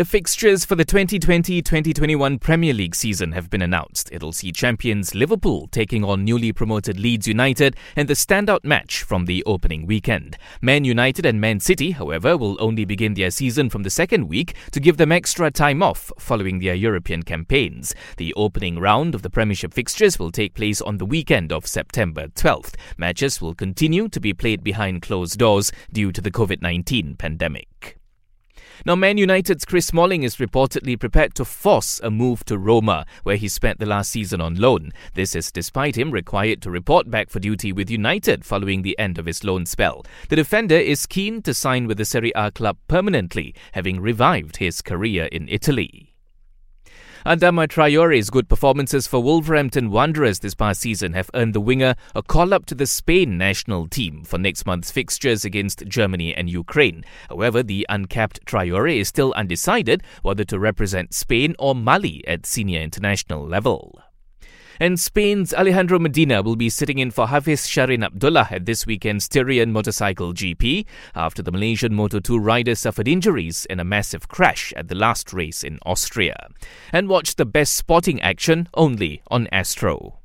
The fixtures for the 2020-2021 Premier League season have been announced. It'll see champions Liverpool taking on newly promoted Leeds United in the standout match from the opening weekend. Man United and Man City, however, will only begin their season from the second week to give them extra time off following their European campaigns. The opening round of the Premiership fixtures will take place on the weekend of September 12th. Matches will continue to be played behind closed doors due to the COVID-19 pandemic. Now, Man United's Chris Smalling is reportedly prepared to force a move to Roma, where he spent the last season on loan. This is despite him required to report back for duty with United following the end of his loan spell. The defender is keen to sign with the Serie A club permanently, having revived his career in Italy. Adama Traore's good performances for Wolverhampton Wanderers this past season have earned the winger a call up to the Spain national team for next month's fixtures against Germany and Ukraine. However, the uncapped Traore is still undecided whether to represent Spain or Mali at senior international level. And Spain's Alejandro Medina will be sitting in for Hafizh Syahrin Abdullah at this weekend's Styrian Motorcycle GP after the Malaysian Moto2 rider suffered injuries in a massive crash at the last race in Austria. And watch the best sporting action only on Astro.